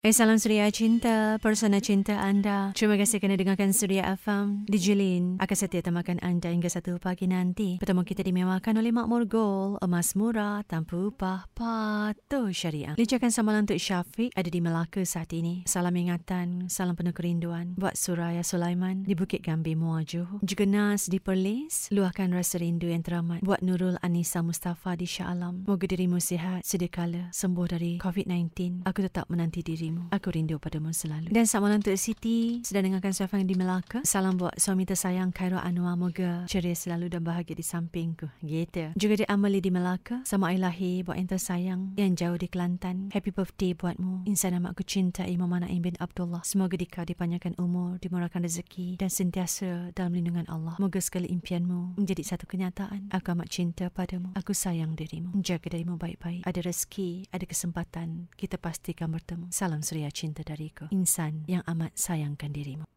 Eh, salam Suria Cinta, persona cinta anda. Terima kasih kerana dengarkan Suria FM. Di Jilin akan setia temakan anda hingga satu pagi nanti. Pertemuan kita dimewakan oleh Makmur Gold, emas murah, tanpa upah, patuh syariah. Lincahkan samalan untuk Syafiq ada di Melaka saat ini. Salam ingatan, salam penuh kerinduan. Buat Suraya Sulaiman di Bukit Gambir Muajuh. Juga Nas di Perlis, luahkan rasa rindu yang teramat. Buat Nurul Anissa Mustafa di Shah Alam. Moga dirimu sihat, sedia kala, sembuh dari COVID-19. Aku tetap menanti diri dirimu. Aku rindu padamu selalu. Dan selamat malam untuk Siti. Sedang dengarkan suara di Melaka. Salam buat suami tersayang Khairul Anwar. Moga ceria selalu dan bahagia di sampingku. Gitu. Juga di Amali di Melaka. Sama ilahi buat yang tersayang yang jauh di Kelantan. Happy birthday buatmu. Insan amat aku cinta Imam Naim bin Abdullah. Semoga dikau dipanjangkan umur, dimurahkan rezeki dan sentiasa dalam lindungan Allah. Moga segala impianmu menjadi satu kenyataan. Aku amat cinta padamu. Aku sayang dirimu. Jaga dirimu baik-baik. Ada rezeki, ada kesempatan. Kita pastikan bertemu. Salam Suria cinta dariku. Insan yang amat sayangkan dirimu.